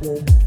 Thank.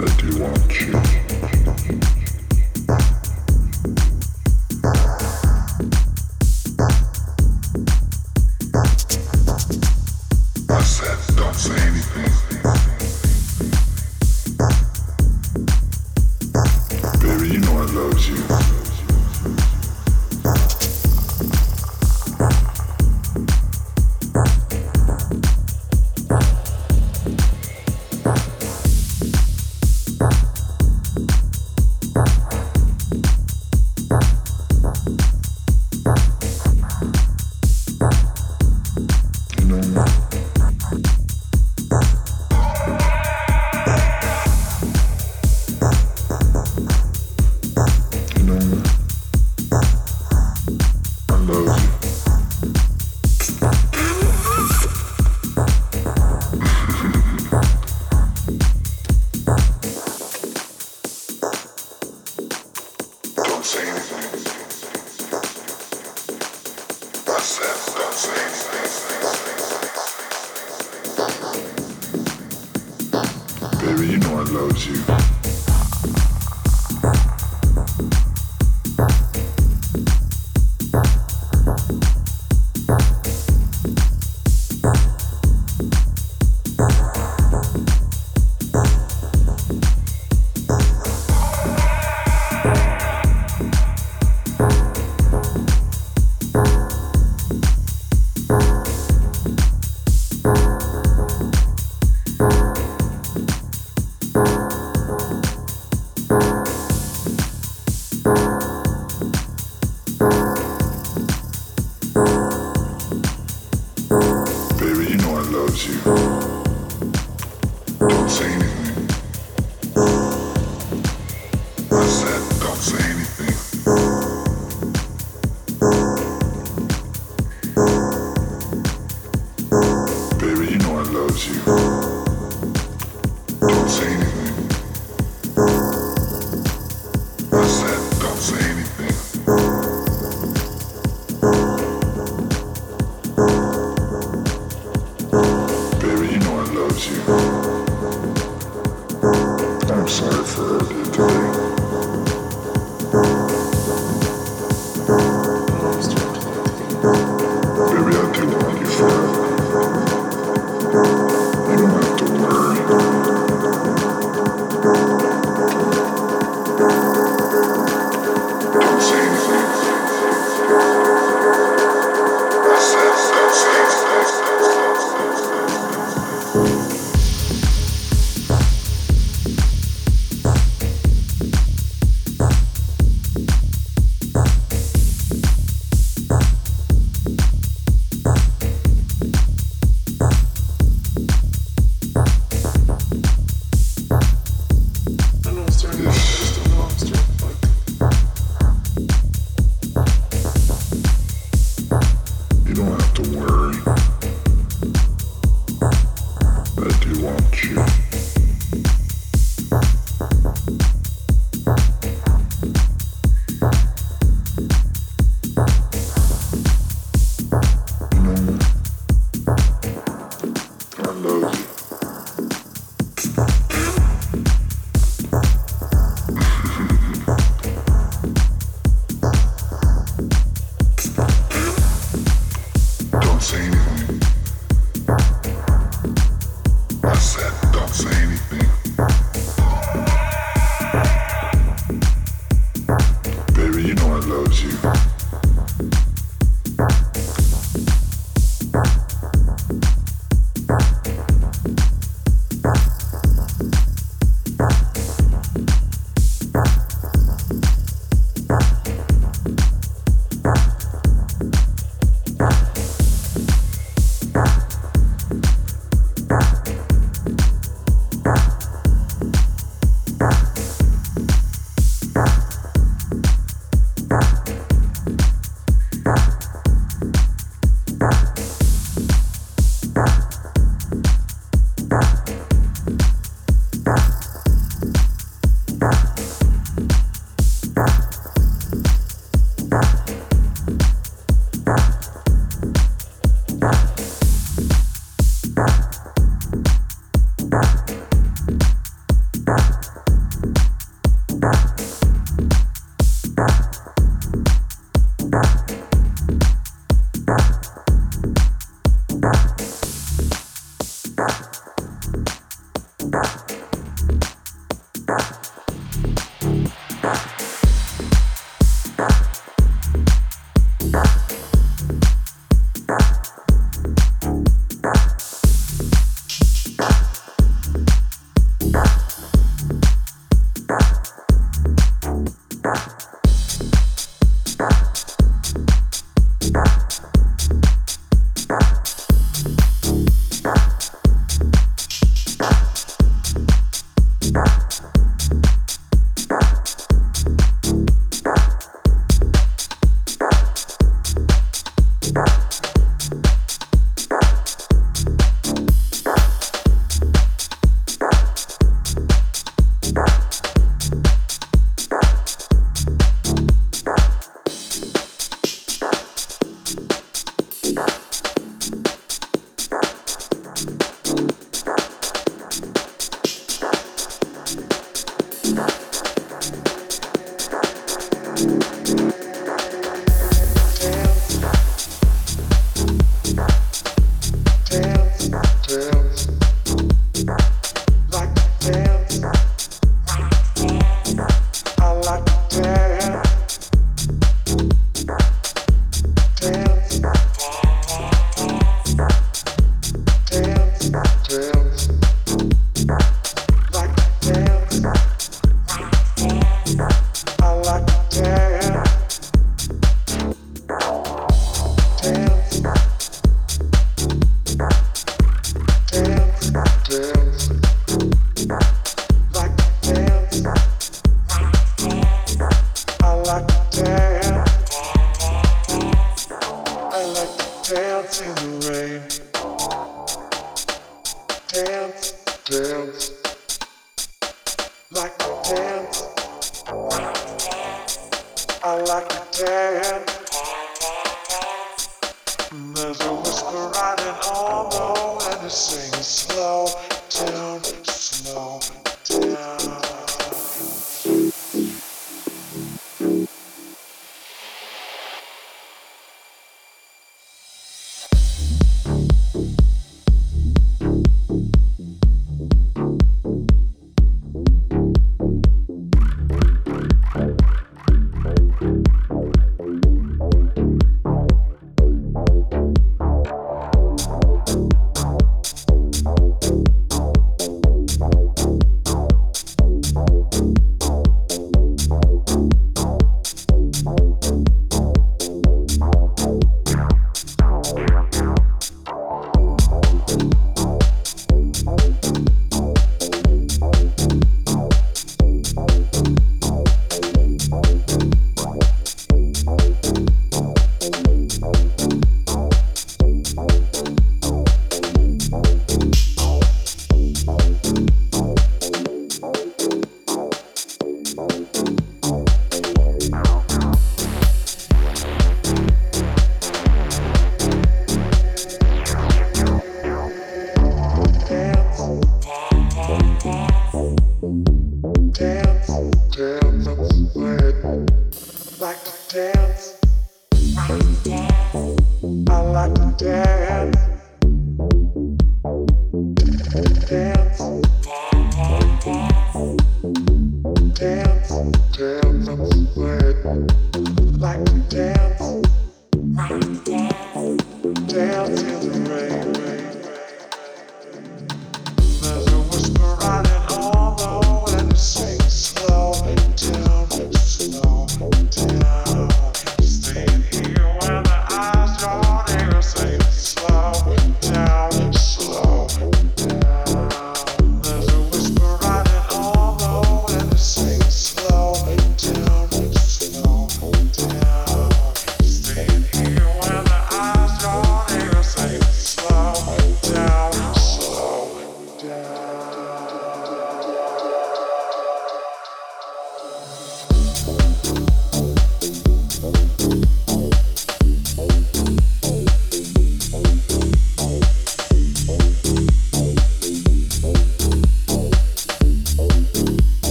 that you want. changing. loves you. Don't say anything.